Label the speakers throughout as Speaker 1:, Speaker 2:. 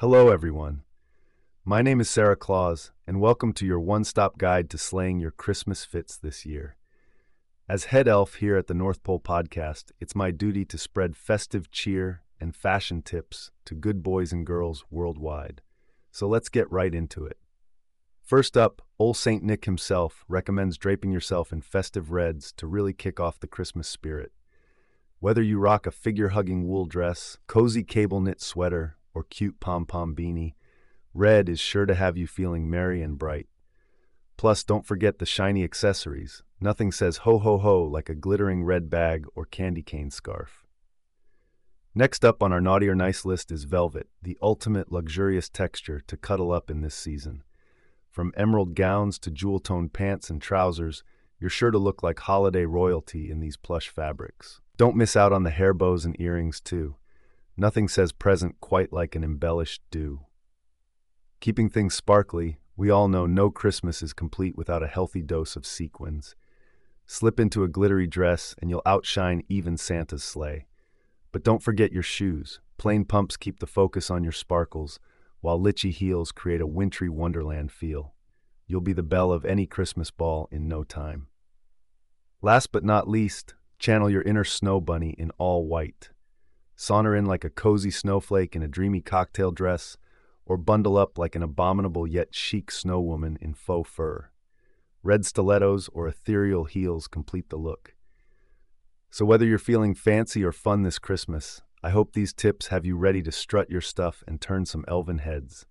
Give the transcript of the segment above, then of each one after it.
Speaker 1: Hello, everyone. My name is Sarah Claus, and welcome to your one stop guide to slaying your Christmas fits this year. As head elf here at the North Pole Podcast, it's my duty to spread festive cheer and fashion tips to good boys and girls worldwide. So let's get right into it. First up, Old St. Nick himself recommends draping yourself in festive reds to really kick off the Christmas spirit. Whether you rock a figure hugging wool dress, cozy cable knit sweater, or cute pom pom beanie, red is sure to have you feeling merry and bright. Plus, don't forget the shiny accessories. Nothing says ho ho ho like a glittering red bag or candy cane scarf. Next up on our naughty or nice list is velvet, the ultimate luxurious texture to cuddle up in this season. From emerald gowns to jewel toned pants and trousers, you're sure to look like holiday royalty in these plush fabrics. Don't miss out on the hair bows and earrings, too. Nothing says present quite like an embellished dew. Keeping things sparkly, we all know no Christmas is complete without a healthy dose of sequins. Slip into a glittery dress and you'll outshine even Santa's sleigh. But don't forget your shoes. Plain pumps keep the focus on your sparkles, while litchy heels create a wintry wonderland feel. You'll be the belle of any Christmas ball in no time. Last but not least, channel your inner snow bunny in all white saunter in like a cozy snowflake in a dreamy cocktail dress, or bundle up like an abominable yet chic snow woman in faux fur. Red stilettos or ethereal heels complete the look. So, whether you're feeling fancy or fun this Christmas, I hope these tips have you ready to strut your stuff and turn some elven heads.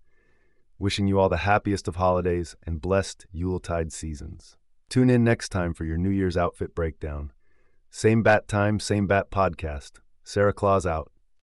Speaker 1: Wishing you all the happiest of holidays and blessed Yuletide seasons. Tune in next time for your New Year's outfit breakdown. Same bat time, same bat podcast. Sarah Claus out.